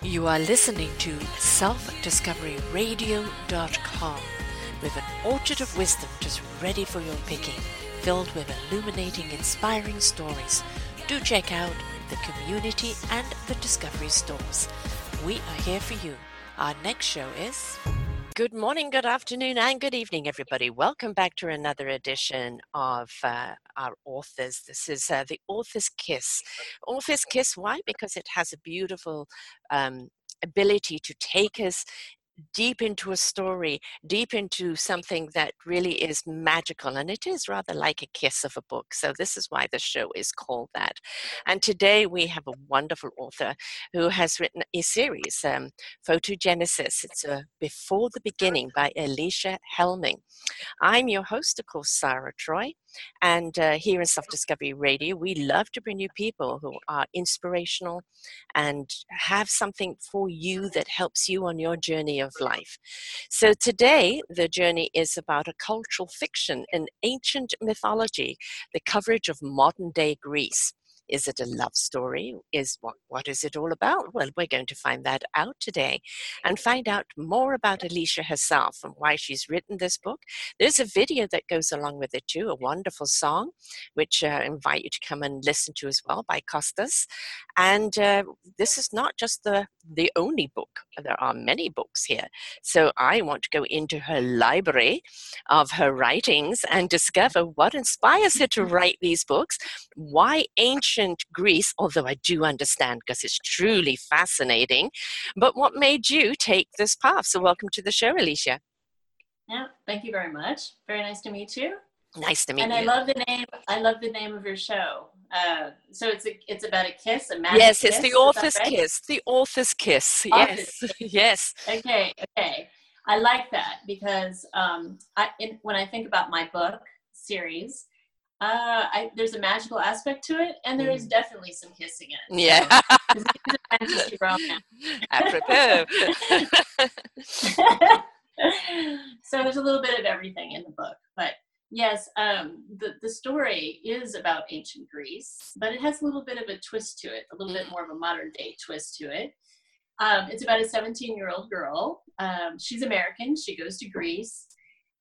You are listening to selfdiscoveryradio.com with an orchard of wisdom just ready for your picking, filled with illuminating, inspiring stories. Do check out the community and the discovery stores. We are here for you. Our next show is. Good morning, good afternoon, and good evening, everybody. Welcome back to another edition of uh, our authors. This is uh, the Author's Kiss. Author's Kiss, why? Because it has a beautiful um, ability to take us deep into a story, deep into something that really is magical. And it is rather like a kiss of a book. So, this is why the show is called that. And today we have a wonderful author who has written a series, um, Photogenesis. It's a Before the Beginning by Alicia Helming. I'm your host, of course, Sarah Troy. And uh, here in Self Discovery Radio, we love to bring you people who are inspirational and have something for you that helps you on your journey of life. So today, the journey is about a cultural fiction, an ancient mythology, the coverage of modern day Greece. Is it a love story? Is what what is it all about? Well, we're going to find that out today and find out more about Alicia herself and why she's written this book. There's a video that goes along with it too, a wonderful song, which uh, I invite you to come and listen to as well by Costas. And uh, this is not just the the only book. Uh, there are many books here. So I want to go into her library of her writings and discover what inspires her to write these books, why ancient ancient Greece, although I do understand because it's truly fascinating. But what made you take this path? So, welcome to the show, Alicia. Yeah, thank you very much. Very nice to meet you. Nice to meet and you. And I love the name. I love the name of your show. Uh, so it's a, it's about a kiss, a magic Yes, it's kiss, the author's right? kiss. The author's kiss. Author's yes, yes. Okay, okay. I like that because um, I, in, when I think about my book series, uh, I, there's a magical aspect to it, and there is mm. definitely some kissing in it. Yeah. So, fantasy romance. Apropos. so there's a little bit of everything in the book, but yes, um, the the story is about ancient Greece, but it has a little bit of a twist to it, a little bit mm. more of a modern day twist to it. Um, it's about a 17 year old girl. Um, she's American. She goes to Greece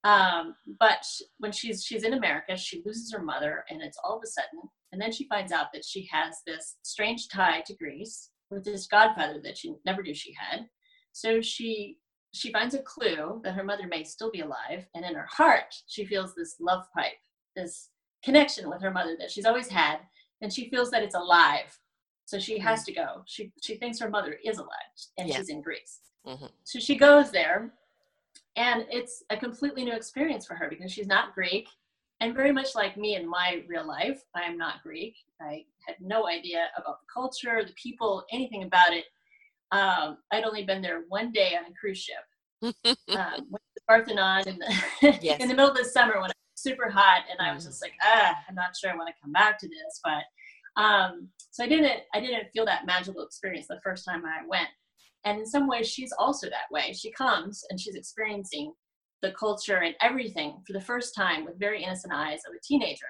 um, but when she's she's in America, she loses her mother, and it's all of a sudden, and then she finds out that she has this strange tie to Greece with this godfather that she never knew she had. So she she finds a clue that her mother may still be alive, and in her heart, she feels this love pipe, this connection with her mother that she's always had, and she feels that it's alive. So she has to go. She she thinks her mother is alive, and yeah. she's in Greece. Mm-hmm. So she goes there, and it's a completely new experience for her because she's not Greek. And very much like me in my real life, I am not Greek. I had no idea about the culture, the people, anything about it. Um, I'd only been there one day on a cruise ship. um, Parthenon in the, yes. in the middle of the summer when it was super hot, and I was mm. just like, ah, I'm not sure I want to come back to this. But um, so I didn't, I didn't feel that magical experience the first time I went. And in some ways, she's also that way. She comes and she's experiencing the culture and everything for the first time with very innocent eyes of a teenager.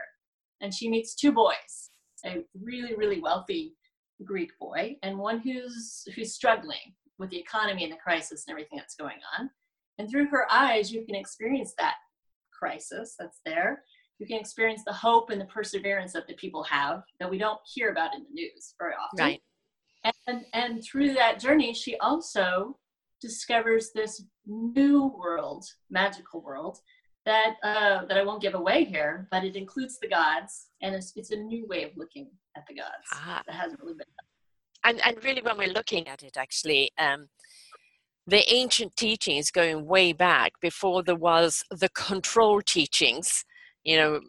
And she meets two boys, a really, really wealthy Greek boy and one who's who's struggling with the economy and the crisis and everything that's going on. And through her eyes, you can experience that crisis that's there. You can experience the hope and the perseverance that the people have that we don't hear about in the news very often. Right and and through that journey she also discovers this new world magical world that uh, that I won't give away here, but it includes the gods, and it's, it's a new way of looking at the gods ah. that hasn't really been done. And and really, when we're looking at it, actually, um, the ancient teachings going way back before there was the control teachings, you know,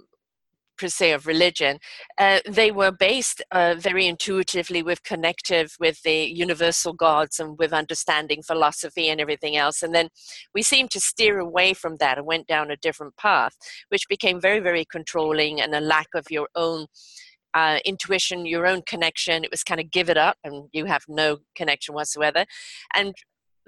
per se of religion, uh, they were based uh, very intuitively with connective with the universal gods and with understanding philosophy and everything else. And then we seemed to steer away from that and went down a different path, which became very, very controlling and a lack of your own. Uh, intuition, your own connection. It was kind of give it up, and you have no connection whatsoever. And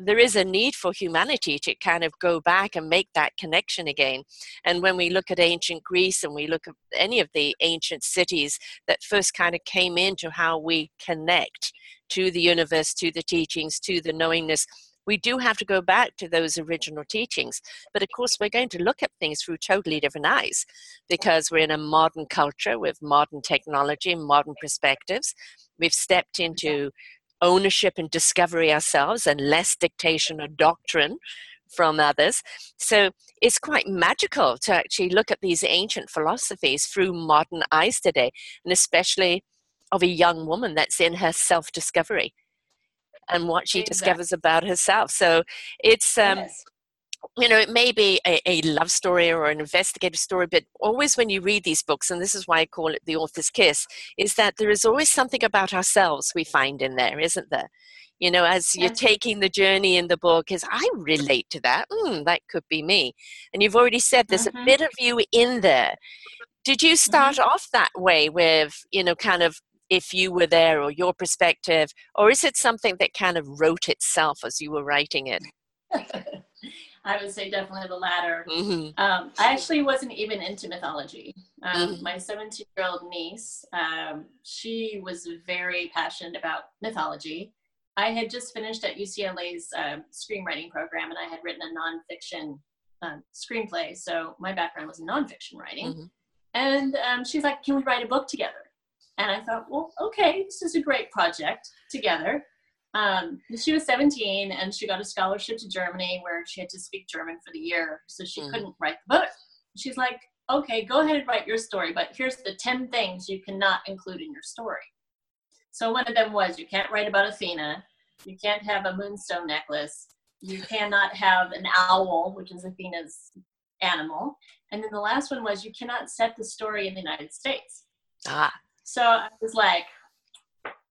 there is a need for humanity to kind of go back and make that connection again. And when we look at ancient Greece and we look at any of the ancient cities that first kind of came into how we connect to the universe, to the teachings, to the knowingness, we do have to go back to those original teachings. But of course, we're going to look at things through totally different eyes because we're in a modern culture with modern technology, modern perspectives. We've stepped into ownership and discovery ourselves and less dictation or doctrine from others. So it's quite magical to actually look at these ancient philosophies through modern eyes today, and especially of a young woman that's in her self discovery and what she exactly. discovers about herself. So it's um, yes you know, it may be a, a, love story or an investigative story, but always when you read these books, and this is why I call it the author's kiss, is that there is always something about ourselves we find in there, isn't there? You know, as you're taking the journey in the book, is I relate to that. Mm, that could be me. And you've already said there's mm-hmm. a bit of you in there. Did you start mm-hmm. off that way with, you know, kind of if you were there or your perspective, or is it something that kind of wrote itself as you were writing it? I would say definitely the latter. Mm-hmm. Um, I actually wasn't even into mythology. Um, mm-hmm. My 17 year old niece, um, she was very passionate about mythology. I had just finished at UCLA's uh, screenwriting program and I had written a nonfiction um, screenplay. So my background was in nonfiction writing. Mm-hmm. And um, she's like, Can we write a book together? And I thought, Well, okay, this is a great project together. Um, she was 17 and she got a scholarship to Germany where she had to speak German for the year, so she mm. couldn't write the book. She's like, okay, go ahead and write your story, but here's the 10 things you cannot include in your story. So one of them was you can't write about Athena, you can't have a moonstone necklace, you cannot have an owl, which is Athena's animal, and then the last one was you cannot set the story in the United States. Ah. So I was like,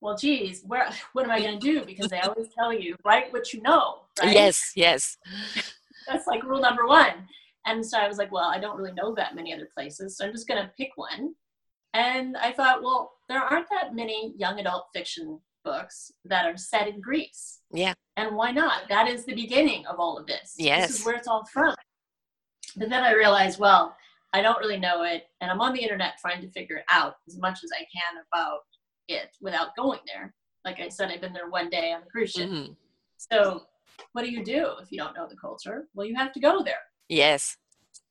well, geez, where what am I going to do? Because they always tell you write what you know. Right? Yes, yes. That's like rule number one. And so I was like, well, I don't really know that many other places, so I'm just going to pick one. And I thought, well, there aren't that many young adult fiction books that are set in Greece. Yeah. And why not? That is the beginning of all of this. Yes. This is where it's all from. But then I realized, well, I don't really know it, and I'm on the internet trying to figure it out as much as I can about it without going there. Like I said, I've been there one day on a cruise ship. Mm-hmm. So, what do you do if you don't know the culture? Well, you have to go there. Yes.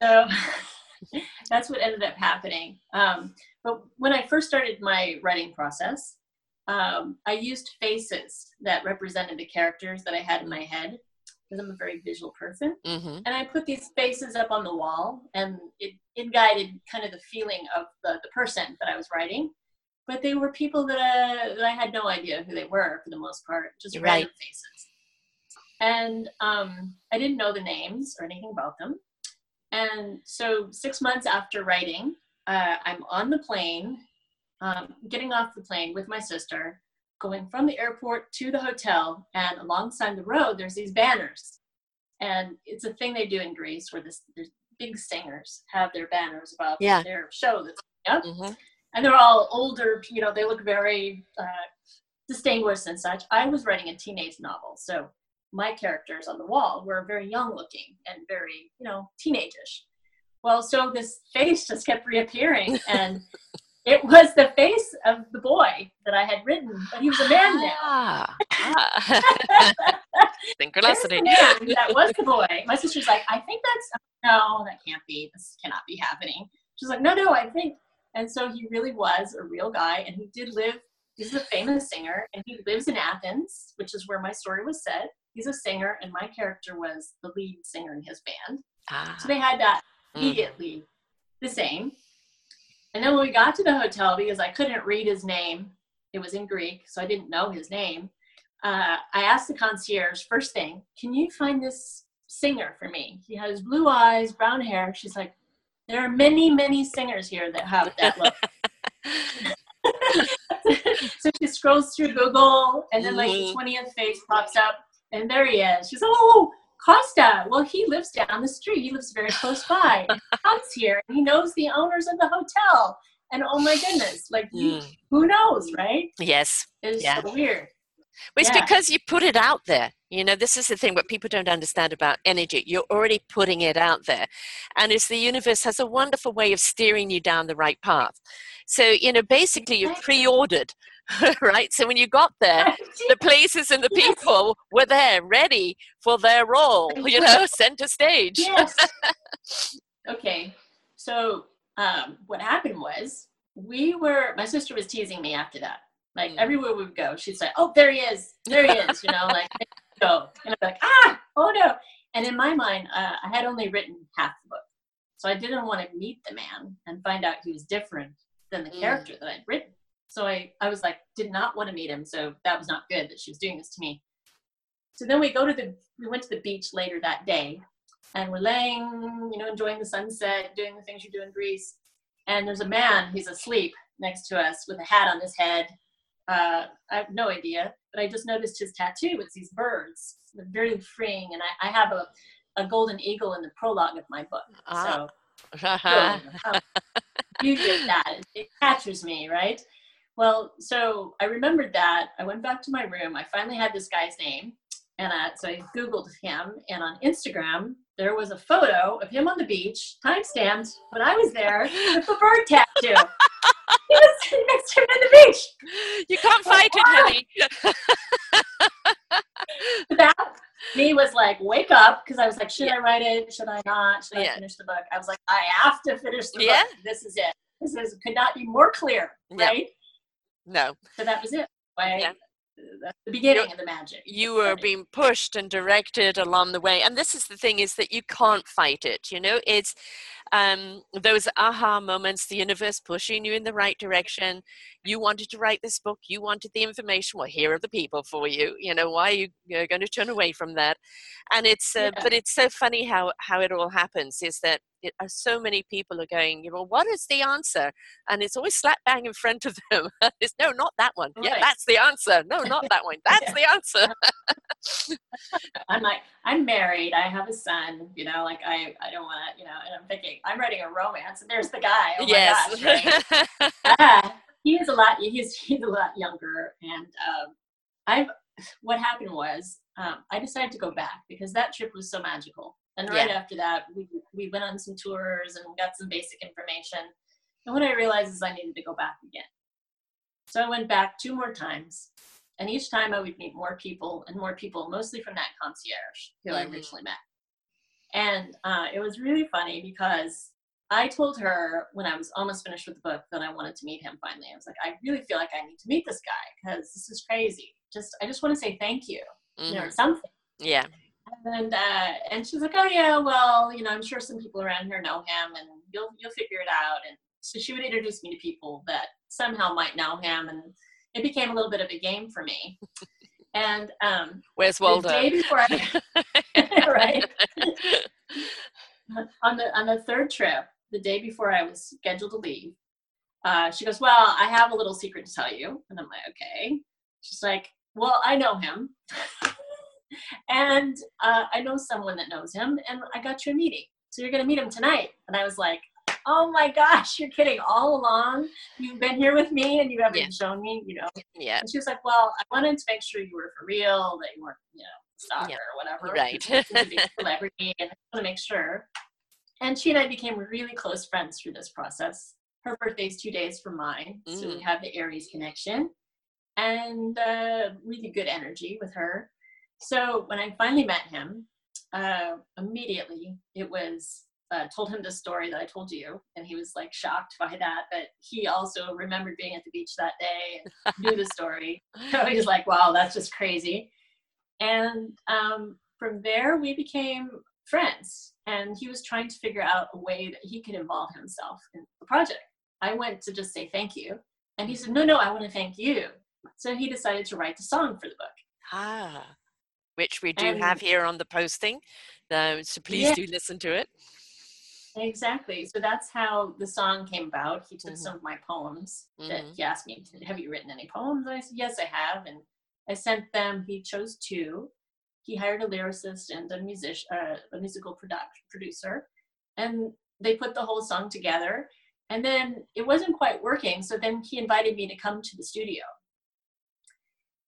So that's what ended up happening. Um, but when I first started my writing process, um, I used faces that represented the characters that I had in my head because I'm a very visual person. Mm-hmm. And I put these faces up on the wall, and it, it guided kind of the feeling of the, the person that I was writing but they were people that, uh, that I had no idea who they were for the most part, just right. random faces. And um, I didn't know the names or anything about them. And so, six months after writing, uh, I'm on the plane, um, getting off the plane with my sister, going from the airport to the hotel, and alongside the road, there's these banners. And it's a thing they do in Greece where this, there's big singers have their banners about yeah. their show that's up. Mm-hmm and they're all older. You know, they look very uh, distinguished and such. I was writing a teenage novel, so my characters on the wall were very young looking and very, you know, teenageish. Well, so this face just kept reappearing, and it was the face of the boy that I had written, but he was a man now. Ah, ah. Synchronicity. that was the boy. My sister's like, I think that's no, that can't be. This cannot be happening. She's like, no, no, I think and so he really was a real guy, and he did live. He's a famous singer, and he lives in Athens, which is where my story was set. He's a singer, and my character was the lead singer in his band. Ah. So they had that mm. immediately mm. the same. And then when we got to the hotel, because I couldn't read his name, it was in Greek, so I didn't know his name. Uh, I asked the concierge first thing, "Can you find this singer for me? He has blue eyes, brown hair." She's like, there are many, many singers here that have that look. so she scrolls through Google, and then like the mm-hmm. twentieth face pops up, and there he is. She's like, oh Costa. Well, he lives down the street. He lives very close by. he comes here, and he knows the owners of the hotel. And oh my goodness, like mm. who knows, right? Yes. It's yeah. so weird. Well, it's yeah. because you put it out there. You know, this is the thing what people don't understand about energy. You're already putting it out there. And it's the universe has a wonderful way of steering you down the right path. So, you know, basically you're pre ordered, right? So when you got there, the places and the people were there ready for their role, you know, center stage. Yes. okay. So um, what happened was we were, my sister was teasing me after that like mm. everywhere we would go, she'd say, "Oh, there he is, there he is," you know, like go, and I'm like, "Ah, oh no!" And in my mind, uh, I had only written half the book, so I didn't want to meet the man and find out he was different than the mm. character that I'd written. So I, I was like, did not want to meet him. So that was not good that she was doing this to me. So then we go to the, we went to the beach later that day, and we're laying, you know, enjoying the sunset, doing the things you do in Greece. And there's a man, he's asleep next to us with a hat on his head uh, I have no idea, but I just noticed his tattoo. It's these birds. They're very freeing, and I, I have a, a golden eagle in the prologue of my book. Ah. So, beauty of that. It, it captures me, right? Well, so I remembered that. I went back to my room. I finally had this guy's name, and I, so I Googled him. And on Instagram, there was a photo of him on the beach, time stamped, when I was there with the bird tattoo he was sitting next to him on the beach. You can't oh, fight it, honey. that me was like, wake up, because I was like, should yeah. I write it? Should I not? Should yeah. I finish the book? I was like, I have to finish the yeah. book. This is it. This is could not be more clear, right? No. So that was it. Why yeah that's the beginning You're, of the magic. You were being pushed and directed along the way. And this is the thing is that you can't fight it. You know, it's um, those aha moments, the universe pushing you in the right direction. You wanted to write this book. You wanted the information. Well, here are the people for you. You know, why are you you're going to turn away from that? And it's, uh, yeah. but it's so funny how, how it all happens is that it, uh, so many people are going, you know, what is the answer? And it's always slap bang in front of them. it's no, not that one. Right. Yeah, that's the answer. No, not that one. That's the answer. I'm like, I'm married. I have a son. You know, like I, I don't want to, you know. And I'm thinking, I'm writing a romance, and there's the guy. Oh yes. Gosh, right? he is a lot. He's he's a lot younger, and um, I've. What happened was, um, I decided to go back because that trip was so magical. And right yeah. after that, we, we went on some tours and got some basic information. And what I realized is I needed to go back again. So I went back two more times. And each time I would meet more people and more people, mostly from that concierge who mm-hmm. I originally met. And uh, it was really funny because I told her when I was almost finished with the book that I wanted to meet him finally. I was like, I really feel like I need to meet this guy because this is crazy. Just I just want to say thank you, mm-hmm. you know, or mm-hmm. something. Yeah and uh, and she's like, oh yeah, well, you know, I'm sure some people around here know him, and you'll you'll figure it out. And so she would introduce me to people that somehow might know him, and it became a little bit of a game for me. And um, where's Waldo? The day before I, right on the on the third trip, the day before I was scheduled to leave, uh, she goes, "Well, I have a little secret to tell you," and I'm like, "Okay." She's like, "Well, I know him." and uh, I know someone that knows him, and I got you a meeting. So you're going to meet him tonight. And I was like, oh my gosh, you're kidding. All along, you've been here with me and you haven't yeah. shown me, you know. Yeah. And she was like, well, I wanted to make sure you were for real, that you weren't, you know, stalker yeah. or whatever. Right. celebrity, and I want to make sure. And she and I became really close friends through this process. Her birthday's two days from mine, mm. so we mm. have the Aries connection and uh, really good energy with her. So when I finally met him, uh, immediately it was uh, told him the story that I told you, and he was like shocked by that. But he also remembered being at the beach that day and knew the story. So he's like, "Wow, that's just crazy." And um, from there, we became friends. And he was trying to figure out a way that he could involve himself in the project. I went to just say thank you, and he said, "No, no, I want to thank you." So he decided to write the song for the book. Ah which we do and, have here on the posting. Uh, so please yeah. do listen to it. Exactly. So that's how the song came about. He took mm-hmm. some of my poems mm-hmm. that he asked me, Have you written any poems? And I said, Yes, I have. And I sent them. He chose two. He hired a lyricist and a musician, uh, a musical product, producer, and they put the whole song together. And then it wasn't quite working, so then he invited me to come to the studio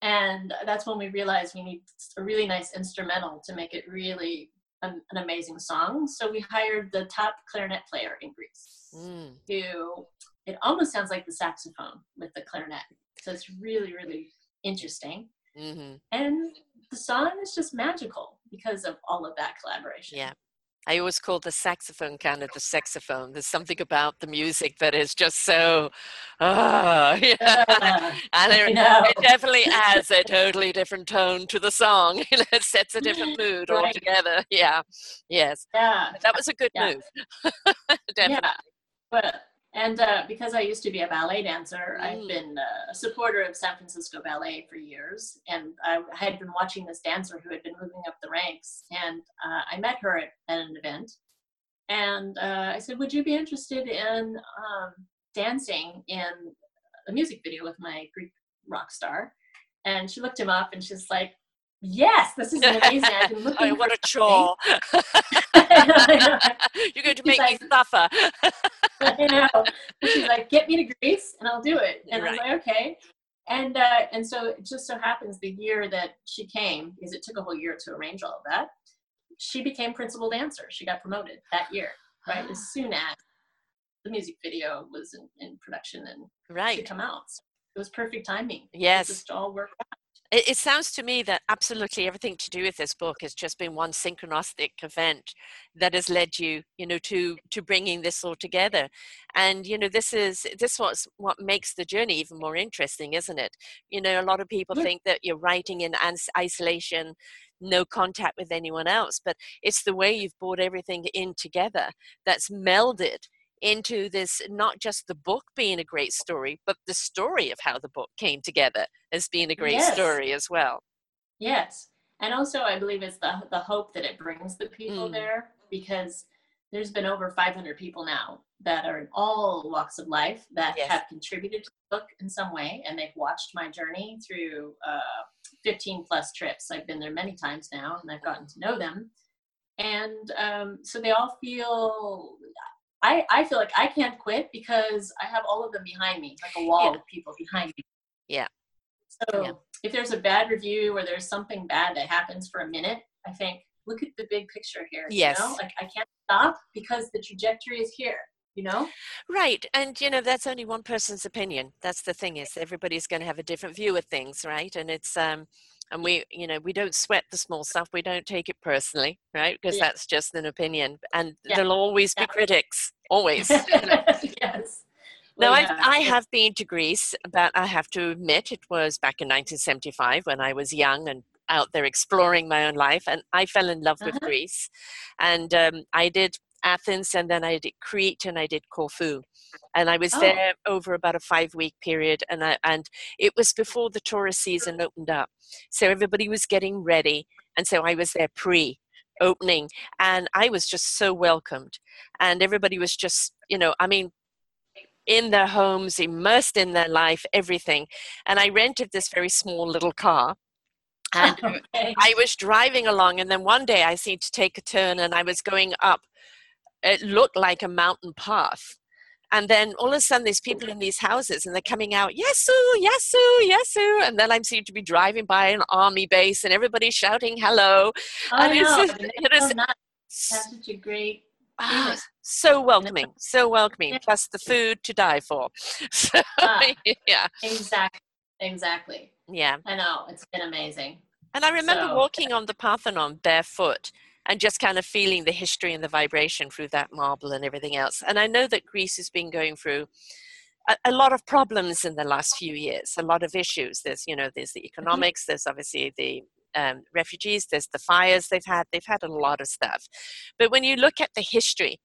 and that's when we realized we need a really nice instrumental to make it really an, an amazing song. So we hired the top clarinet player in Greece, mm. who it almost sounds like the saxophone with the clarinet. So it's really, really interesting. Mm-hmm. And the song is just magical because of all of that collaboration. Yeah. I always call the saxophone kind of the saxophone. There's something about the music that is just so, oh, yeah. And it, it, definitely adds a totally different tone to the song. it sets a different mood right. altogether. Yeah, yes. Yeah, that was a good yeah. move. definitely. Yeah, but and uh, because I used to be a ballet dancer, mm. I've been uh, a supporter of San Francisco Ballet for years. And I had been watching this dancer who had been moving up the ranks. And uh, I met her at, at an event. And uh, I said, Would you be interested in um, dancing in a music video with my Greek rock star? And she looked him up and she's like, Yes, this is amazing. I've been looking oh, what a chore. You're going to make like, me suffer. I know. She's like, get me to Greece and I'll do it. And right. I was like, okay. And uh, and so it just so happens the year that she came, because it took a whole year to arrange all of that, she became principal dancer. She got promoted that year, right? as soon as the music video was in, in production and right. to come out. So it was perfect timing. Yes. It just all worked out. It, it, sounds to me that absolutely everything to do with this book has just been one synchronistic event that has led you, you know, to to bringing this all together. And you know, this is this what's what makes the journey even more interesting, isn't it? You know, a lot of people yeah. think that you're writing in isolation, no contact with anyone else, but it's the way you've brought everything in together that's melded into this not just the book being a great story, but the story of how the book came together as being a great yes. story as well. Yes. And also, I believe it's the, the hope that it brings the people mm. there because there's been over 500 people now that are in all walks of life that yes. have contributed to the book in some way and they've watched my journey through uh, 15 plus trips i've been there many times now and i've gotten to know them and um, so they all feel I, I feel like I can't quit because I have all of them behind me, like a wall yeah. of people behind me. Yeah. So yeah. if there's a bad review or there's something bad that happens for a minute, I think, look at the big picture here. Yes. You know? Like I can't stop because the trajectory is here. You know? Right. And you know, that's only one person's opinion. That's the thing is everybody's gonna have a different view of things, right? And it's um and we you know we don't sweat the small stuff we don't take it personally right because yeah. that's just an opinion and yeah. there'll always be yeah. critics always yes now I, I have been to greece but i have to admit it was back in 1975 when i was young and out there exploring my own life and i fell in love uh-huh. with greece and um, i did Athens and then I did Crete and I did Corfu. And I was oh. there over about a five week period and I, and it was before the tourist season opened up. So everybody was getting ready and so I was there pre opening and I was just so welcomed and everybody was just, you know, I mean in their homes, immersed in their life, everything. And I rented this very small little car and okay. I was driving along, and then one day I seemed to take a turn, and I was going up it looked like a mountain path. And then all of a sudden, there's people in these houses, and they're coming out, Yesu, Yesu, Yesu. And then I seem to be driving by an army base, and everybody's shouting hello. Oh, and no. it's, it is, That's such a great ah, so welcoming, so welcoming. Plus the food to die for. So, ah, yeah, exactly, exactly. Yeah, I know it's been amazing. And I remember so, walking on the Parthenon barefoot and just kind of feeling the history and the vibration through that marble and everything else. And I know that Greece has been going through a, a lot of problems in the last few years, a lot of issues. There's, you know, there's the mm-hmm. economics, there's obviously the um, refugees, there's the fires they've had, they've had a lot of stuff. But when you look at the history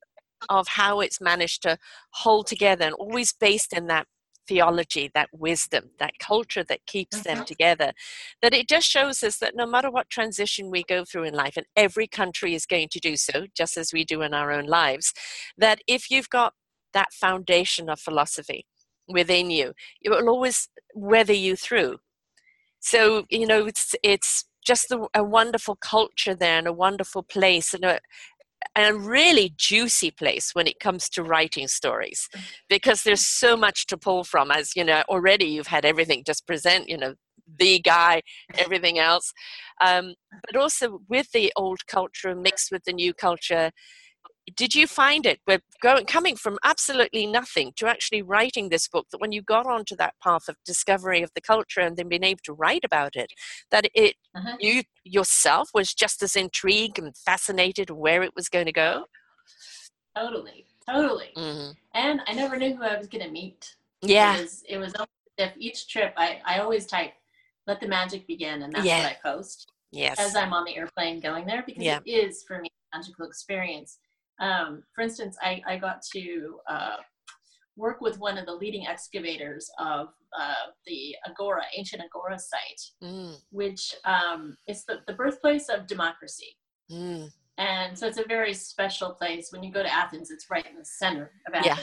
of how it's managed to hold together and always based in that theology, that wisdom, that culture that keeps mm-hmm. them together. That it just shows us that no matter what transition we go through in life, and every country is going to do so, just as we do in our own lives, that if you've got that foundation of philosophy within you, it will always weather you through. So, you know, it's, it's just a, a wonderful culture there and a wonderful place and a, a really juicy place when it comes to writing stories because there's so much to pull from as you know already you've had everything just present you know the guy, everything else. Um, but also with the old culture mixed with the new culture, did you find it with going coming from absolutely nothing to actually writing this book that when you got onto that path of discovery of the culture and then being able to write about it that it uh-huh. you yourself was just as intrigued and fascinated where it was going to go totally totally mm-hmm. and i never knew who i was going to meet yeah it was, it was if each trip i i always type let the magic begin and that's yeah. what i post yes as i'm on the airplane going there because yeah. it is for me a magical experience um, for instance, I, I got to uh, work with one of the leading excavators of uh, the Agora, ancient Agora site, mm. which um, is the, the birthplace of democracy. Mm. And so it's a very special place. When you go to Athens, it's right in the center of Athens.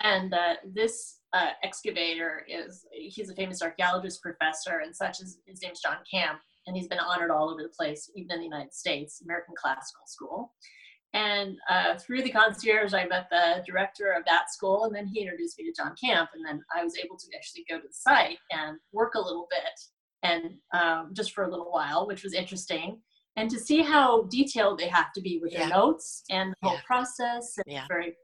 Yeah. And uh, this uh, excavator is, he's a famous archaeologist professor and such. His, his name's John Camp, and he's been honored all over the place, even in the United States, American Classical School. And uh, through the concierge, I met the director of that school, and then he introduced me to John Camp, and then I was able to actually go to the site and work a little bit, and um, just for a little while, which was interesting, and to see how detailed they have to be with yeah. their notes and the whole process, and yeah. very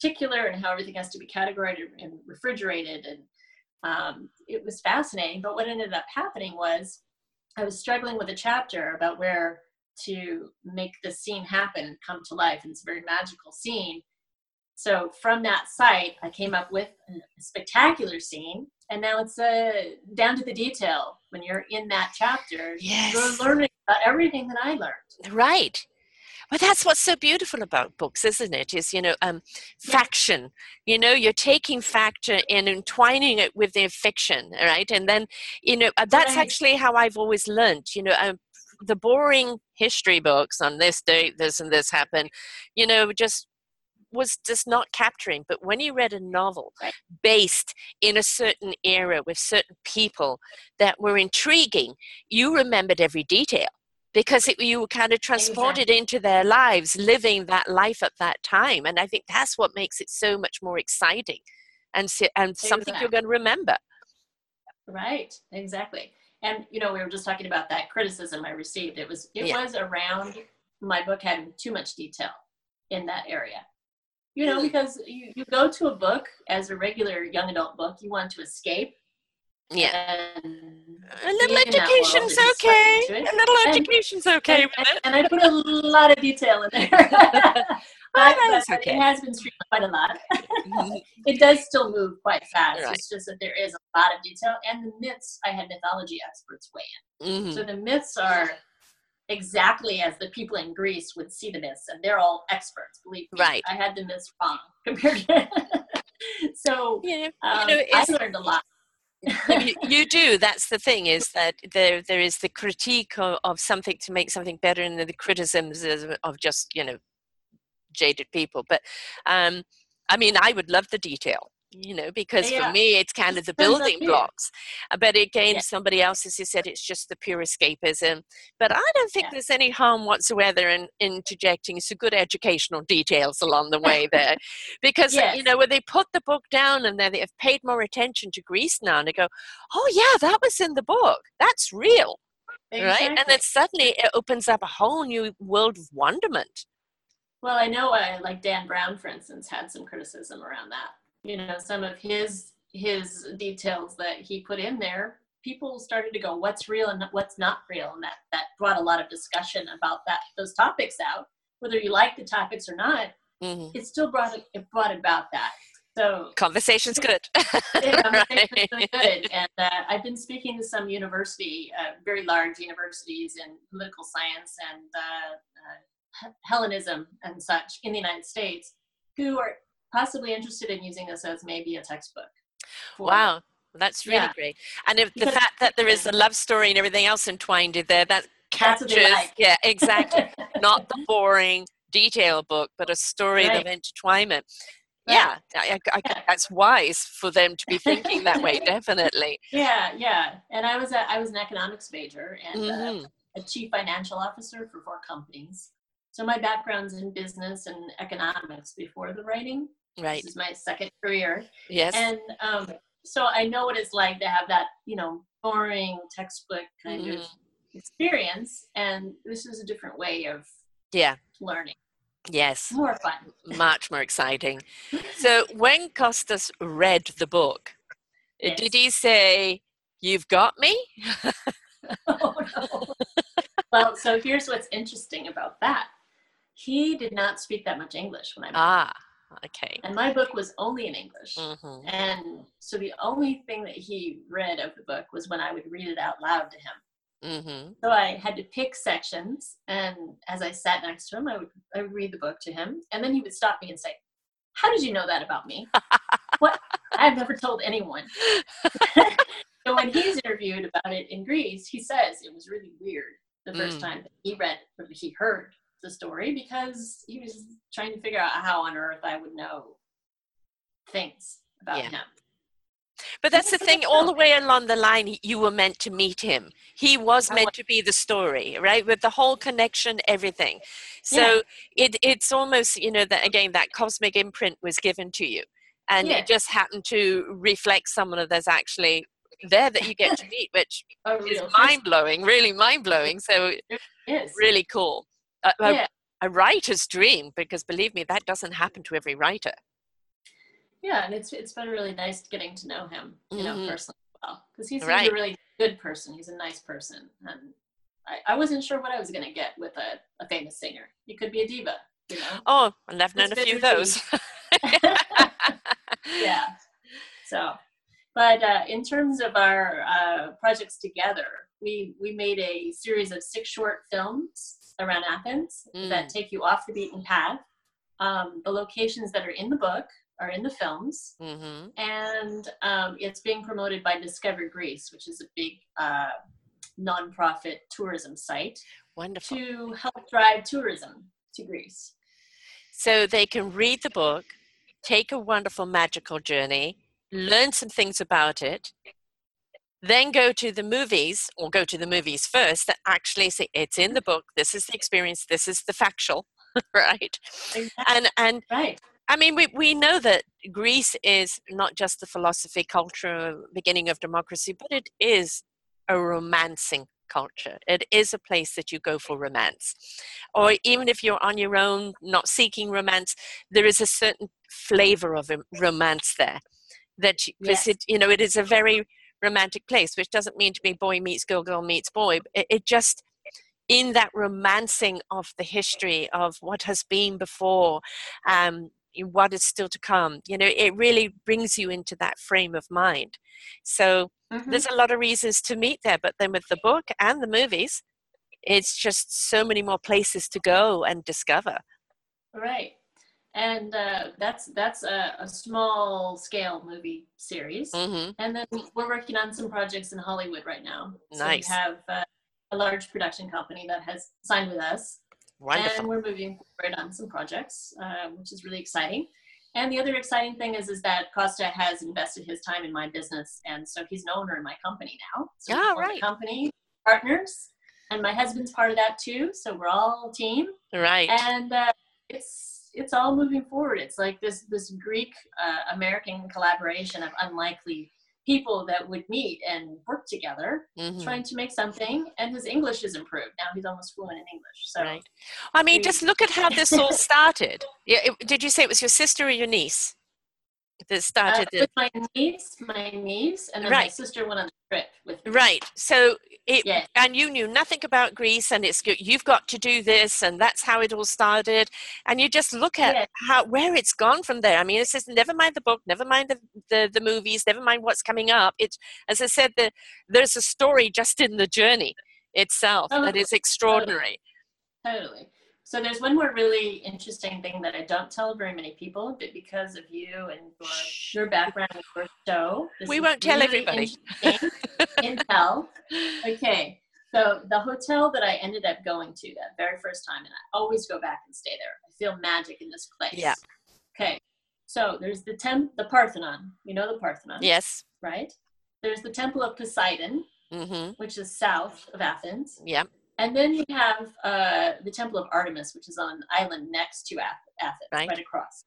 particular, and how everything has to be categorized and refrigerated, and um, it was fascinating. But what ended up happening was I was struggling with a chapter about where to make the scene happen and come to life. And it's a very magical scene. So from that site, I came up with a spectacular scene. And now it's uh, down to the detail. When you're in that chapter, yes. you're learning about everything that I learned. Right. Well, that's what's so beautiful about books, isn't it? Is you know, um, faction. You know, you're taking fact and entwining it with their fiction, right? And then, you know, uh, that's right. actually how I've always learned. You know, um, the boring history books on this date, this and this happened, you know, just was just not capturing. But when you read a novel based in a certain era with certain people that were intriguing, you remembered every detail because it, you were kind of transported exactly. into their lives, living that life at that time. And I think that's what makes it so much more exciting and, and exactly. something you're going to remember. Right, exactly and you know we were just talking about that criticism i received. It was it yeah. was around my book having too much detail in that area. You know because you, you go to a book as a regular young adult book you want to escape. Yeah. And a little education's okay. a little education's okay and, and, and, i put a lot of detail in there but, oh, but okay. it has been streamed quite a lot. Mm-hmm. it does still move quite fast. Right. It's just that there is a lot of detail, and the myths I had mythology experts weigh in. Mm-hmm. So the myths are exactly as the people in Greece would see the myths, and they're all experts. Believe me, right? I had the myths wrong compared to. so yeah, um, you know, I learned a lot. you, you, do. That's the thing is that there there is the critique of, of something to make something better, and the criticisms of just you know jaded people. But um, I mean, I would love the detail you know because yeah. for me it's kind of the building blocks uh, but again yeah. somebody else as you said it's just the pure escapism but i don't think yeah. there's any harm whatsoever in interjecting some good educational details along the way there because yes. you know when they put the book down and then they've paid more attention to greece now and they go oh yeah that was in the book that's real exactly. right and then suddenly it opens up a whole new world of wonderment well, I know, uh, like Dan Brown, for instance, had some criticism around that. You know, some of his his details that he put in there, people started to go, "What's real and what's not real?" And that that brought a lot of discussion about that those topics out. Whether you like the topics or not, mm-hmm. it still brought it, brought about that. So conversation's good. yeah, right. really good. And uh, I've been speaking to some university, uh, very large universities in political science and uh, uh Hellenism and such in the United States who are possibly interested in using this as maybe a textbook. Wow. That's really yeah. great. And if the fact that there is a love story and everything else entwined in there, that captures, like. yeah, exactly. Not the boring detail book, but a story right. of intertwinement. Right. Yeah, I, I, yeah, that's wise for them to be thinking that way. Definitely. Yeah, yeah. And I was a, I was an economics major and mm-hmm. a chief financial officer for four companies. So my background's in business and economics before the writing. Right. This is my second career. Yes. And um, so I know what it's like to have that, you know, boring textbook kind Mhm. of experience, and this is a different way of Yeah. learning. Yes. More fun. Much more exciting. So when Costas read the book, uh, Yes. did he say, You've got me? oh, no. well, so here's what's interesting about that. He did not speak that much English when I met him. Ah, okay. And my book was only in English. hmm And so the only thing that he read of the book was when I would read it out loud to him. Mm-hmm. So I had to pick sections, and as I sat next to him, I would I would read the book to him, and then he would stop me and say, "How did you know that about me? what? I've never told anyone." so when he's interviewed about it in Greece, he says it was really weird the first Mm. time that he read he heard the story because he was trying to figure out how on earth I would know things about Yeah. him. But that's the thing, all the way along the line, you were meant to meet him. He was meant to be the story, right? With the whole connection, everything. So it, it's almost, you know, that again, that cosmic imprint was given to you. And Yeah. it just happened to reflect someone that's actually there that you get to meet, which is mind blowing, really mind blowing. So really cool. A, Yeah. a writer's dream, because believe me, that doesn't happen to every writer. Yeah, and it's it's been really nice getting to know him, you know, Mhm. personally well, because he's, he's Right. a really good person. He's a nice person, and I, I wasn't sure what I was going to get with a, a famous singer. You could be a diva, you know. Oh, and I've known a few of those. yeah. So, but uh, in terms of our uh, projects together, we we made a series of six short films around Athens that Mm. take you off the beaten path. Um, the locations that are in the book are in the films hmm and um, it's being promoted by Discover Greece, which is a big uh, nonprofit tourism site Wonderful. to help drive tourism to Greece. So they can read the book, take a wonderful magical journey, learn some things about it, then go to the movies or go to the movies first that actually say it's in the book, this is the experience, this is the factual, right? And and Right. I mean, we, we know that Greece is not just the philosophy, culture, beginning of democracy, but it is a romancing culture. It is a place that you go for romance. Or even if you're on your own, not seeking romance, there is a certain flavor of romance there. That you, Yes. visit, you know, it is a very romantic place, which doesn't mean to be boy meets girl, girl meets boy. It, it just, in that romancing of the history of what has been before, um, what is still to come. You know, it really brings you into that frame of mind. So Mhm. there's a lot of reasons to meet there, but then with the book and the movies, it's just so many more places to go and discover. Right. And uh, that's that's a, a small scale movie series. hmm And then we're working on some projects in Hollywood right now. So Nice. we have uh, a large production company that has signed with us Wonderful. and we're moving forward on some projects, uh, which is really exciting. And the other exciting thing is, is that Costa has invested his time in my business, and so he's an owner in my company now. So Ah, a right. company partners, and my husband's part of that too. So we're all a team, Right. and uh, it's it's all moving forward. It's like this this Greek uh, American collaboration of unlikely people that would meet and work together, Mhm. trying to make something. And his English is improved now; he's almost fluent in English. So. Right. I mean, we- just look at how this all started. Yeah, it, did you say it was your sister or your niece that Uh, started it? with my niece, my niece, and then my sister went on the trip with me. Right. So it Yeah. and you knew nothing about Greece and it's good you've got to do this and that's how it all started. And you just look at Yeah. how where it's gone from there. I mean it says never mind the book, never mind the, the, the movies, never mind what's coming up. It, as I said, the, there's a story just in the journey itself that Totally. is extraordinary. Totally. So there's one more really interesting thing that I don't tell very many people, but because of you and your, your background and your show, We won't tell really everybody. interesting Intel. Okay. So the hotel that I ended up going to that very first time, and I always go back and stay there. I feel magic in this place. Yeah. Okay. So there's the temp, the Parthenon. You know the Parthenon, Yes. right? There's the Temple of Poseidon, Mm-hmm. which is south of Athens. Yeah. And then you have uh, the Temple of Artemis, which is on an island next to Athens, Right. right, across.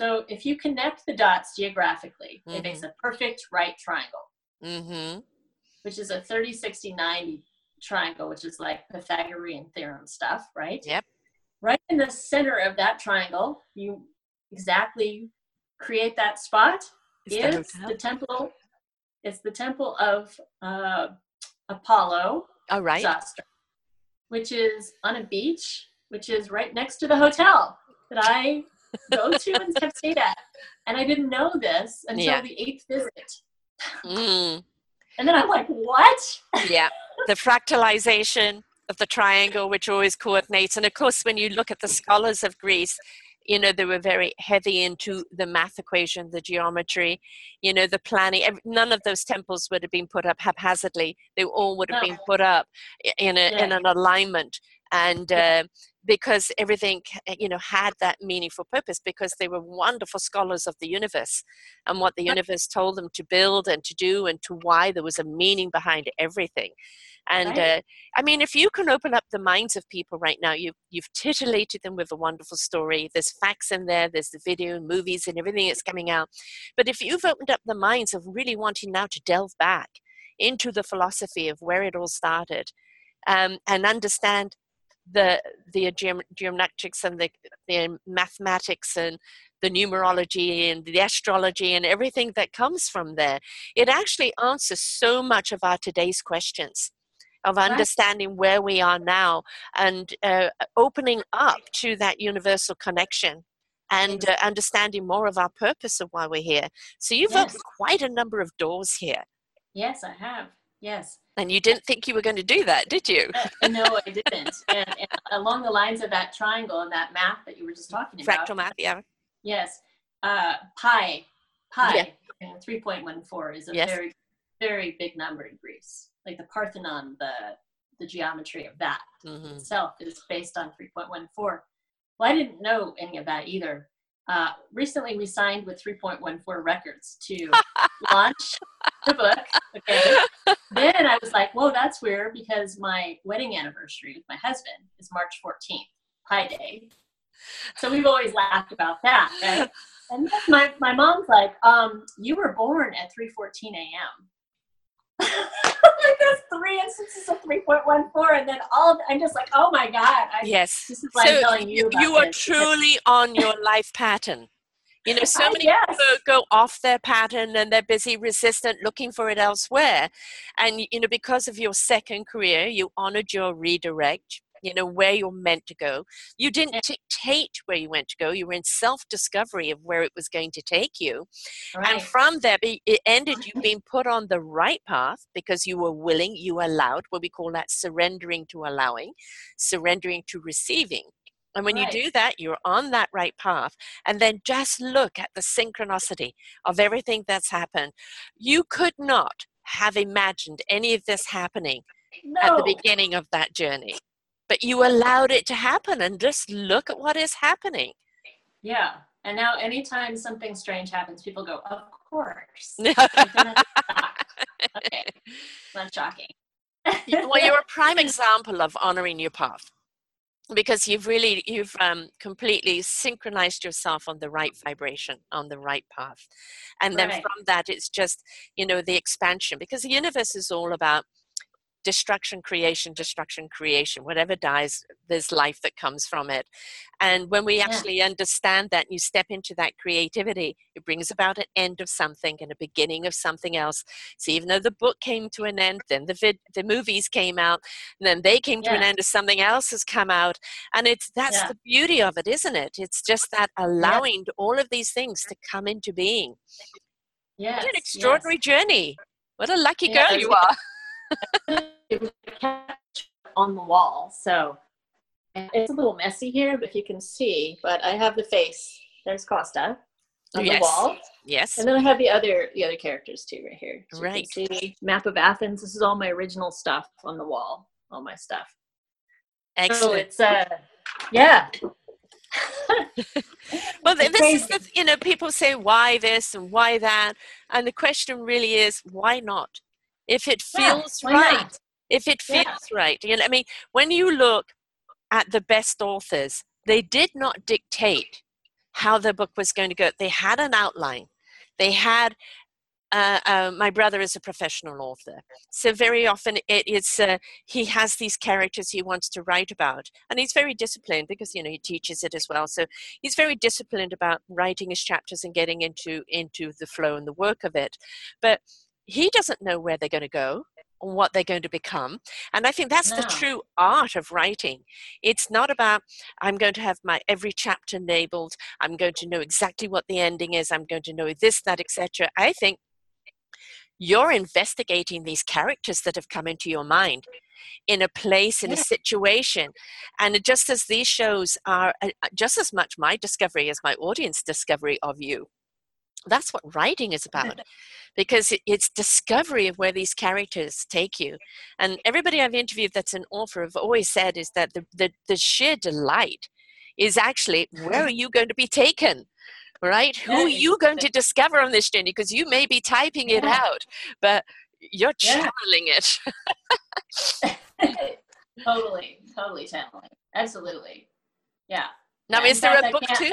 So if you connect the dots geographically, it makes Mm-hmm. a perfect right triangle. Mm-hmm. which is a 30, 60, 90 triangle, which is like Pythagorean theorem stuff, right? Yep. Right in the center of that triangle, you exactly create that spot Is the is hotel? the temple. It's the temple of uh, Apollo All right. Zoster, which is on a beach, which is right next to the hotel that I go to and have stayed at. And I didn't know this until Yeah. the eighth visit. Mm, And then I'm like, what? yeah. The fractalization of the triangle, which always coordinates. And of course, when you look at the scholars of Greece, you know, they were very heavy into the math equation, the geometry, you know, the planning. None of those temples would have been put up haphazardly. They all would have No. been put up in, a, in an alignment. And uh, because everything, you know, had that meaningful purpose because they were wonderful scholars of the universe and what the universe told them to build and to do and to why there was a meaning behind everything. And Right. uh, I mean, if you can open up the minds of people right now, you've, you've titillated them with a wonderful story. There's facts in there, there's the video and movies and everything that's coming out. But if you've opened up the minds of really wanting now to delve back into the philosophy of where it all started um, and understand the the geom- geometrics and the, the mathematics and the numerology and the astrology and everything that comes from there, it actually answers so much of our today's questions of understanding where we are now and uh, opening up to that universal connection and uh, understanding more of our purpose of why we're here. So you've Yes. opened quite a number of doors here. Yes, I have. Yes. And you didn't think you were going to do that, did you? Uh, no, I didn't. And, and along the lines of that triangle and that math that you were just talking about. Fractal math, yeah. Yes. Uh, pi, pi, Yeah. uh, 3.14 is a Yes. very, very big number in Greece. Like the Parthenon, the, the geometry of that hmm itself is based on 3.14. Well, I didn't know any of that either. Uh, recently, we signed with 3.14 Records to launch the book. Okay. Then I was like, whoa, that's weird because my wedding anniversary with my husband is March 14th, Pi Day. So we've always laughed about that, right? And then my, my mom's like, um, you were born at 3.14 a.m. like there's three instances of 3.14 and then all of i'm just like oh my god I, Yes. this is why i'm So telling you you, are this. truly on your life pattern. You know, so many people go off their pattern and they're busy resistant looking for it elsewhere. And, you know, because of your second career, you honored your redirect, you know, where you're meant to go. You didn't eh. dictate where you went to go. You were in self discovery of where it was going to take you. And from there, it ended you being put on the right path because you were willing, you allowed, what we call that surrendering to allowing, surrendering to receiving. And when Right. you do that, you're on that right path. And then just look at the synchronicity of everything that's happened. You could not have imagined any of this happening no. at the beginning of that journey. But you allowed it to happen, and just look at what is happening. yeah and now anytime something strange happens people go of course Like, they're not shocked. okay not shocking well you're a prime example of honoring your path because you've really you've um, completely synchronized yourself on the right vibration on the right path and then Right. from that it's just you know the expansion because the universe is all about destruction creation destruction creation whatever dies there's life that comes from it. And when we Yeah. actually understand that you step into that creativity it brings about an end of something and a beginning of something else. So even though the book came to an end then the vid- the movies came out and then they came to an end as something else has come out. And it's that's Yeah. the beauty of it isn't it? It's just that allowing all of these things to come into being. Yes what an yes. extraordinary journey. What a lucky girl you are it was on the wall so it's a little messy here but you can see but i have the face. There's costa on Yes. the wall. Yes. And then i have the other the other characters too right here. So you can Right. see map of athens. This is all my original stuff on the wall all my stuff. So excellent. it's uh yeah. Well this is the you know people say why this and why that? And the question really is why not if it feels why right not? if it Yeah. feels right you know i mean when you look at the best authors they did not dictate how the book was going to go they had an outline they had uh, uh, my brother is a professional author, so very often it is uh, he has these characters he wants to write about, and he's very disciplined because you know he teaches it as well. So he's very disciplined about writing his chapters and getting into into the flow and the work of it. But he doesn't know where they're going to go or what they're going to become. And I think that's no. the true art of writing. It's not about, I'm going to have my every chapter labeled, I'm going to know exactly what the ending is, I'm going to know this, that, etc. I think you're investigating these characters that have come into your mind in a place in a situation and just as these shows are uh, just as much my discovery as my audience discovery of you that's what writing is about because it's discovery of where these characters take you. And everybody i've interviewed that's an author have always said is that the, the, the sheer delight is actually where are you going to be taken right? Who are you going to discover on this journey? Because you may be typing it out but you're channeling it. Totally totally channeling. Absolutely. Yeah. Now, is there a book too?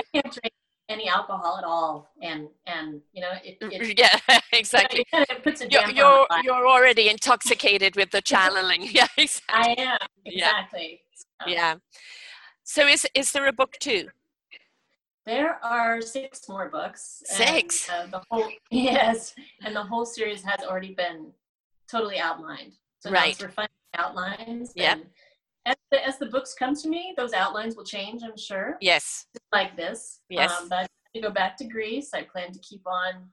Any alcohol at all and and you know it, it yeah exactly. It, it puts a you're you're, you're, already intoxicated with the channeling. Yeah exactly. i am exactly. Yeah. yeah. So is is there a book too? There are six more books six? and, uh, the whole yes and the whole series has already been totally outlined. So right. we're finding outlines yeah as the, as the books come to me, those outlines will change, I'm sure. Yes. Like this. Yes. Um, but to go back to Greece, I plan to keep on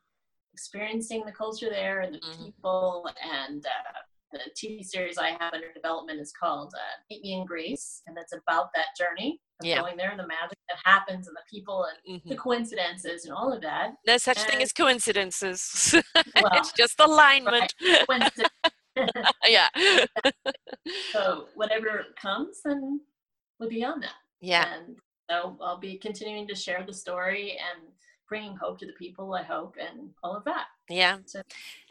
experiencing the culture there and the mm-hmm. people. And uh, the TV series I have under development is called uh, Meet Me in Greece, and that's about that journey of yeah. going there and the magic that happens and the people and mm-hmm. the coincidences and all of that. No such and, thing as coincidences. Well, it's just alignment. Right. yeah. so whatever comes, then we'll be on that. Yeah. And so I'll be continuing to share the story and bringing hope to the people, I hope, and all of that. Yeah. So,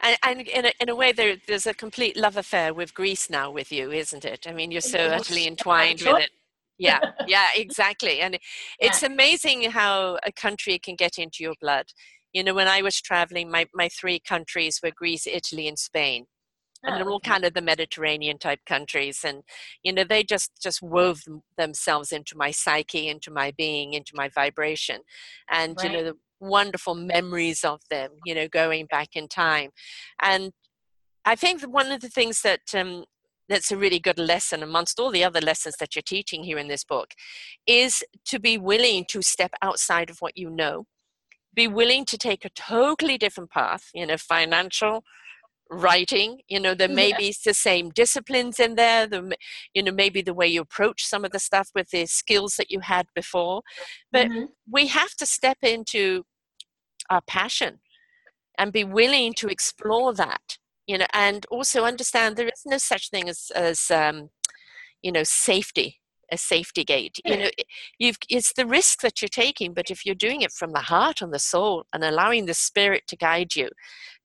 and, and in, a, in a way, there, there's a complete love affair with Greece now with you, isn't it? I mean, you're so utterly entwined with it. Yeah, yeah, exactly. And it's yeah. amazing how a country can get into your blood. You know, when I was traveling, my, my three countries were Greece, Italy, and Spain and they're all kind of the mediterranean type countries and you know they just just wove themselves into my psyche into my being into my vibration. And right. you know the wonderful memories of them you know going back in time. And i think one of the things that um, that's a really good lesson amongst all the other lessons that you're teaching here in this book is to be willing to step outside of what you know be willing to take a totally different path you know financial writing you know there may yeah. be the same disciplines in there the you know maybe the way you approach some of the stuff with the skills that you had before but mm-hmm. we have to step into our passion and be willing to explore that you know and also understand there is no such thing as as um, you know safety a safety gate you know you've it's the risk that you're taking but if you're doing it from the heart and the soul and allowing the spirit to guide you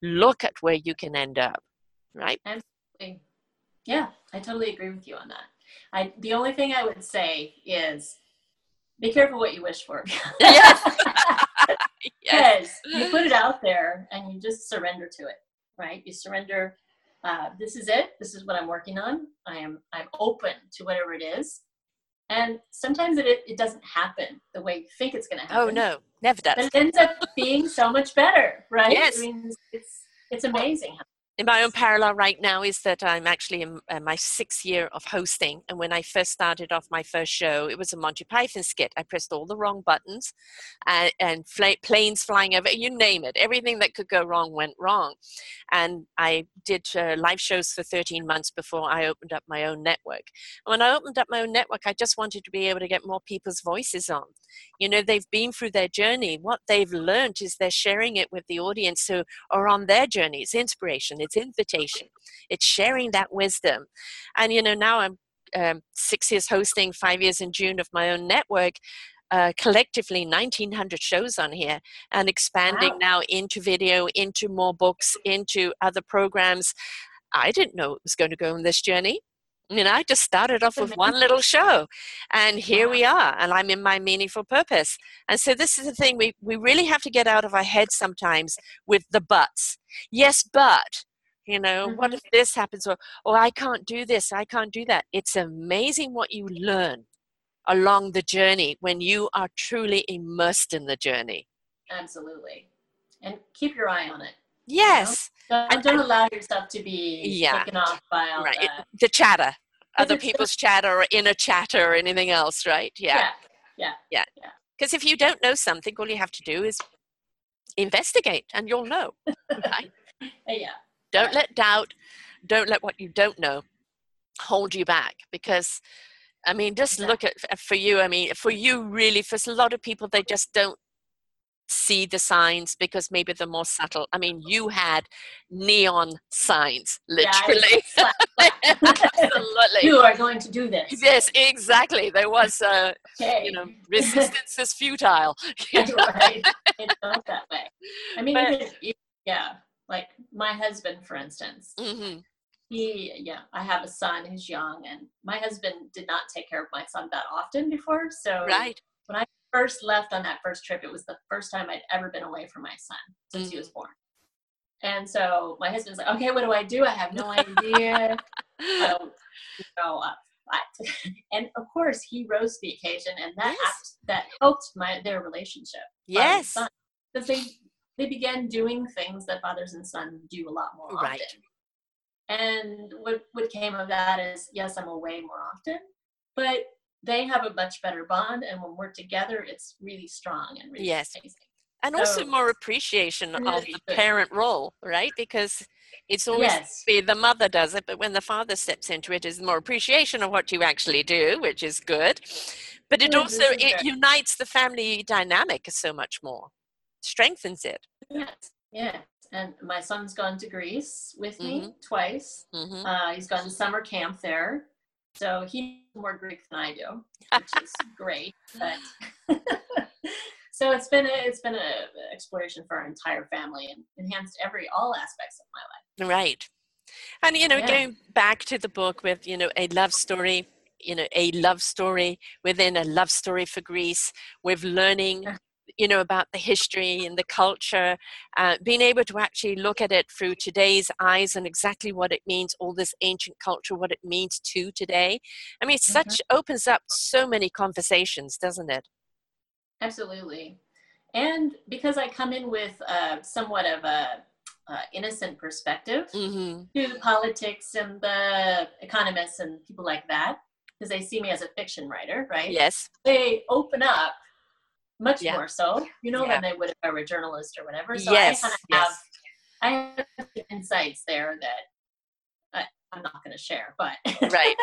look at where you can end up right? Absolutely. Yeah i totally agree with you on that. I the only thing i would say is be careful what you wish for. Yes. yes. you put it out there and you just surrender to it right? You surrender uh, this is it this is what i'm working on. I am i'm open to whatever it is and sometimes it, it doesn't happen the way you think it's going to oh, happen. Oh, no, never does. But it ends up being so much better, right? Yes. I mean, it's, it's amazing in my own parallel right now is that I'm actually in uh, my sixth year of hosting. And when I first started off my first show, it was a Monty Python skit. I pressed all the wrong buttons and, and fl- planes flying over, you name it. Everything that could go wrong went wrong. And I did uh, live shows for 13 months before I opened up my own network. And when I opened up my own network, I just wanted to be able to get more people's voices on. You know, they've been through their journey. What they've learned is they're sharing it with the audience who are on their journey. It's inspiration invitation it's sharing that wisdom and you know now i'm um, six years hosting five years in june of my own network uh, collectively 1900 shows on here and expanding wow. now into video into more books into other programs i didn't know it was going to go on this journey You know, I just started off with one little show, and here we are, and I'm in my meaningful purpose. And so, this is the thing we, we really have to get out of our heads sometimes with the buts. Yes, but, you know, mm-hmm. what if this happens? Or, or I can't do this, I can't do that. It's amazing what you learn along the journey when you are truly immersed in the journey. Absolutely. And keep your eye on it. Yes. You know? don't, don't allow yourself to be yeah. taken off by all right. the chatter, other people's chatter or inner chatter or anything else, right? Yeah. Yeah. Yeah. Because yeah. if you don't know something, all you have to do is investigate and you'll know. Right? yeah. Don't let doubt, don't let what you don't know hold you back because I mean, just look at for you. I mean, for you, really, for a lot of people, they just don't see the signs because maybe they're more subtle. I mean, you had neon signs, literally. Yeah, Absolutely. you are going to do this. Yes, exactly. There was, uh, okay. you know, resistance is futile. right. It felt that way. I mean, but, even, yeah, like my husband, for instance. Mm-hmm. He, yeah, I have a son who's young, and my husband did not take care of my son that often before. So right. when I first left on that first trip, it was the first time I'd ever been away from my son since mm-hmm. he was born. And so my husband's like, okay, what do I do? I have no idea. so, you know, uh, and of course he rose to the occasion and that yes. that helped my their relationship. Yes. Because they they began doing things that fathers and sons do a lot more right. often. And what what came of that is yes, I'm away more often, but they have a much better bond and when we're together it's really strong and really yes amazing. and so, also more appreciation really of the good. parent role right because it's always yes. the mother does it but when the father steps into it is more appreciation of what you actually do which is good but it also mm-hmm. it unites the family dynamic so much more strengthens it yes yes and my son's gone to greece with me mm-hmm. twice mm-hmm. Uh, he's gone to summer camp there so he more Greek than I do, which is great. But so it's been a it's been an exploration for our entire family and enhanced every all aspects of my life. Right. And you know, yeah. going back to the book with, you know, a love story, you know, a love story within a love story for Greece, with learning you know about the history and the culture uh, being able to actually look at it through today's eyes and exactly what it means all this ancient culture what it means to today. I mean mm-hmm. such opens up so many conversations doesn't it? Absolutely. And because i come in with uh, somewhat of a uh, innocent perspective mm-hmm. to politics and the economists and people like that because they see me as a fiction writer right? Yes. They open up much yeah. more so, you know, yeah. than they would if I were a journalist or whatever. So yes. I kind of yes. have I have insights there that I, am not going to share, but right,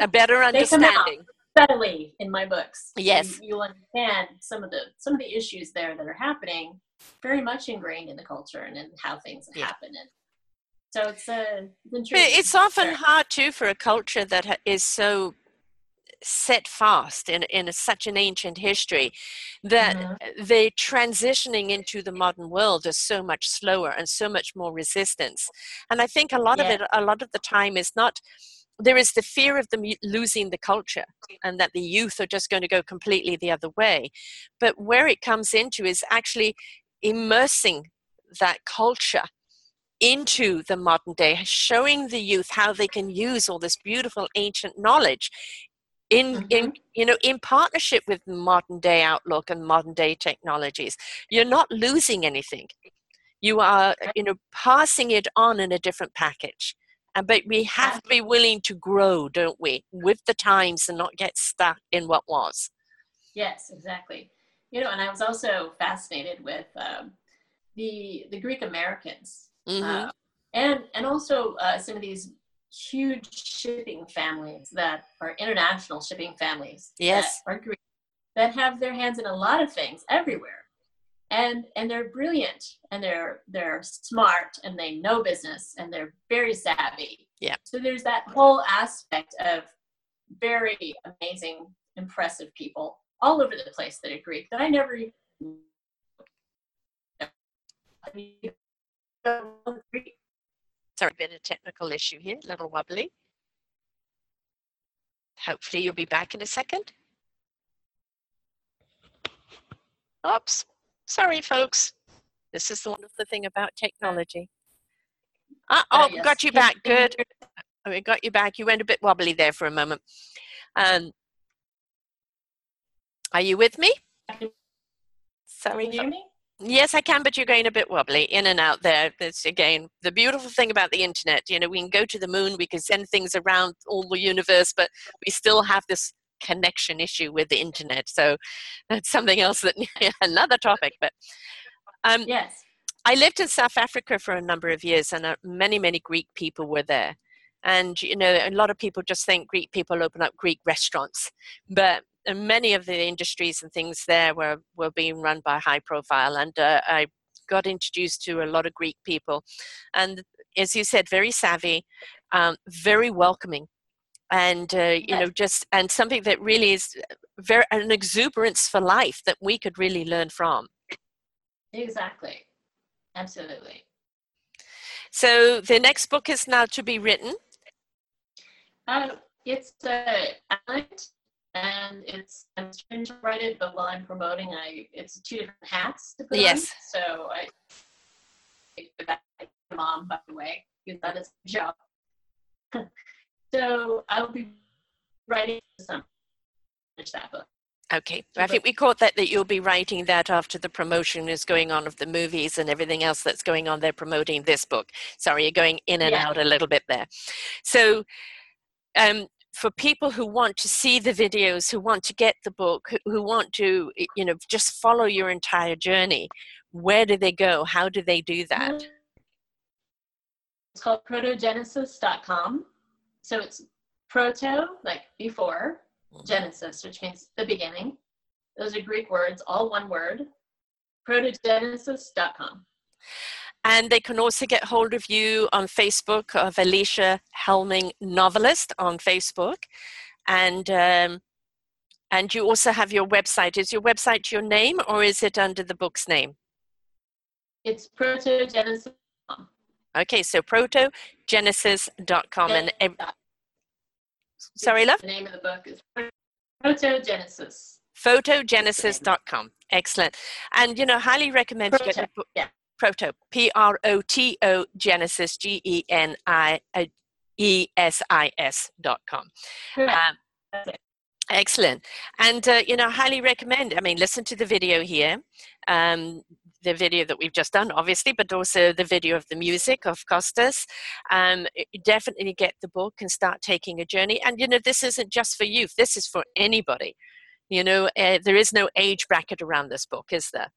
a better understanding. Subtly in my books, yes, you, will understand some of the some of the issues there that are happening, very much ingrained in the culture and in how things yeah. happen. And so it's uh, it's, it's often hard too for a culture that is so set fast in, in such an ancient history that mm-hmm. the transitioning into the modern world is so much slower and so much more resistance and i think a lot yeah. of it a lot of the time is not there is the fear of them losing the culture and that the youth are just going to go completely the other way but where it comes into is actually immersing that culture into the modern day, showing the youth how they can use all this beautiful ancient knowledge in mm-hmm. in you know in partnership with modern day outlook and modern day technologies you're not losing anything. You are you know passing it on in a different package. And but we have to be willing to grow don't we with the times and not get stuck in what was. Yes exactly. You know and i was also fascinated with um, the the greek americans mm-hmm. uh, and and also uh, some of these huge shipping families that are international shipping families. Yes. That are Greek, that have their hands in a lot of things everywhere. And and they're brilliant and they're they're smart and they know business and they're very savvy. Yeah. So there's that whole aspect of very amazing, impressive people all over the place that are Greek that I never even Sorry, bit of technical issue here, a little wobbly. Hopefully, you'll be back in a second. Oops. Sorry, folks. This is the wonderful thing about technology. Uh, oh, yes. got you back. Good. We got you back. You went a bit wobbly there for a moment. Um, are you with me? Sorry. Can you hear me? Yes, I can, but you're going a bit wobbly in and out there. That's again the beautiful thing about the internet. You know, we can go to the moon, we can send things around all the universe, but we still have this connection issue with the internet. So that's something else that another topic. But um, yes, I lived in South Africa for a number of years, and uh, many many Greek people were there. And you know, a lot of people just think Greek people open up Greek restaurants, but many of the industries and things there were were being run by high profile. And uh, I got introduced to a lot of Greek people, and as you said, very savvy, um, very welcoming. And uh, you know just and something that really is very an exuberance for life that we could really learn from. Exactly. Absolutely. So the next book is now to be written. Uh, it's uh, island and it's i'm trying to write it but while i'm promoting i it's two different hats to put yes on. so i mom by the way because that is a job So I will be writing some finish that book. Okay, I think we caught that that you'll be writing that after the promotion is going on of the movies and everything else that's going on. They're promoting this book. Sorry, you're going in and yeah. out a little bit there. So, um, for people who want to see the videos, who want to get the book, who, who want to, you know, just follow your entire journey, where do they go? How do they do that? It's called protogenesis.com. So it's proto, like before, mm-hmm. Genesis, which means the beginning. Those are Greek words, all one word. Protogenesis.com. And they can also get hold of you on Facebook of Alicia Helming Novelist on Facebook. And um, and you also have your website. Is your website your name or is it under the book's name? It's protogenesis.com. Okay, so protogenesis.com. And ev- sorry, love? The name of the book is Protogenesis. Protogenesis.com. Excellent. And, you know, highly recommend Proto, get book. Yeah. Proto, P R O T O Genesis, G E N I E S I S dot com. Um, excellent. And, uh, you know, highly recommend, I mean, listen to the video here. Um, the video that we've just done, obviously, but also the video of the music of Costas. Um, definitely get the book and start taking a journey. And you know, this isn't just for youth; this is for anybody. You know, uh, there is no age bracket around this book, is there?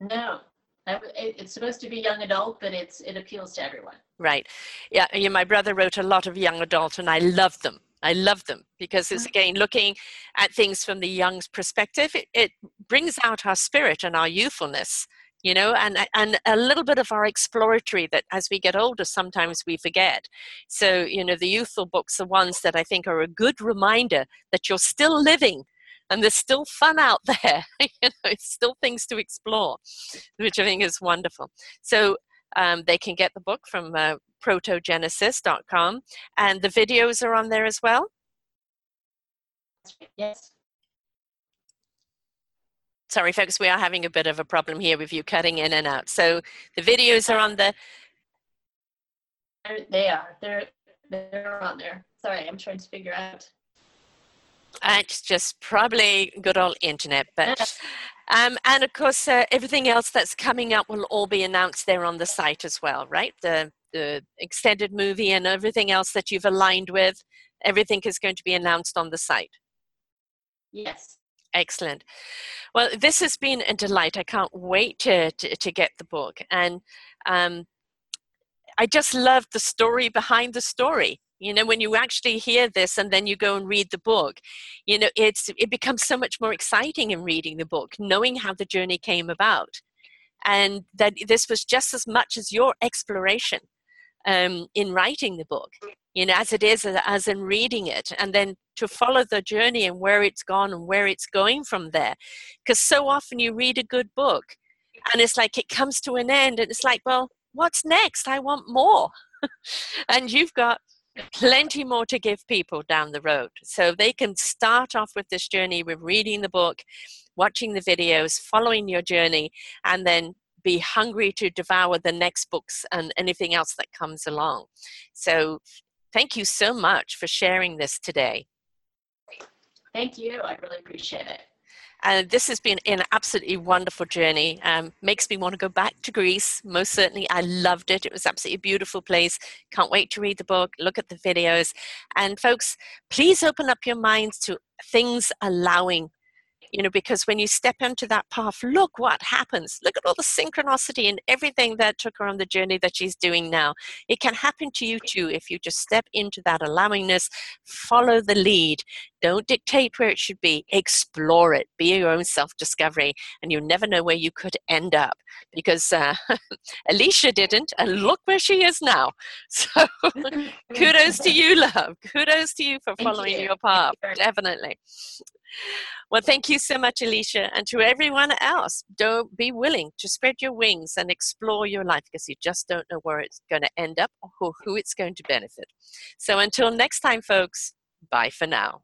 No, it's supposed to be young adult, but it's it appeals to everyone. Right. Yeah. yeah my brother wrote a lot of young adult, and I love them. I love them because it's mm-hmm. again looking at things from the young's perspective. It, it, brings out our spirit and our youthfulness, you know, and and a little bit of our exploratory that as we get older sometimes we forget. So you know, the youthful books are ones that I think are a good reminder that you're still living and there's still fun out there. you know, it's still things to explore, which I think is wonderful. So um, they can get the book from uh, protogenesis.com. And the videos are on there as well? Yes. Sorry, folks, we are having a bit of a problem here with you cutting in and out. So the videos are on the. They are. They're they're on there. Sorry, I'm trying to figure out. It's just probably good old internet, but um, and of course uh, everything else that's coming up will all be announced there on the site as well, right? The the extended movie and everything else that you've aligned with, everything is going to be announced on the site. Yes. Excellent. Well, this has been a delight. I can't wait to, to, to get the book. And um, I just love the story behind the story. You know, when you actually hear this and then you go and read the book, you know, it's it becomes so much more exciting in reading the book, knowing how the journey came about. And that this was just as much as your exploration um, in writing the book, you know, as it is as in reading it, and then to follow the journey and where it's gone and where it's going from there. Because so often you read a good book and it's like it comes to an end and it's like, well, what's next? I want more. and you've got plenty more to give people down the road. So they can start off with this journey with reading the book, watching the videos, following your journey, and then be hungry to devour the next books and anything else that comes along. So thank you so much for sharing this today. Thank you. I really appreciate it. And this has been an absolutely wonderful journey. Um, makes me want to go back to Greece. Most certainly, I loved it. It was absolutely a beautiful place. Can't wait to read the book, look at the videos. And folks, please open up your minds to things allowing you know because when you step into that path look what happens. Look at all the synchronicity and everything that took her on the journey that she's doing now. It can happen to you too if you just step into that allowingness follow the lead. Don't dictate where it should be. Explore it. Be your own self-discovery and you never know where you could end up because uh, alicia didn't and look where she is now. So kudos to you love. Kudos to you for following you. your path. definitely well, thank you so much, Alicia. And to everyone else, don't be willing to spread your wings and explore your life because you just don't know where it's going to end up or who it's going to benefit. So until next time, folks, bye for now.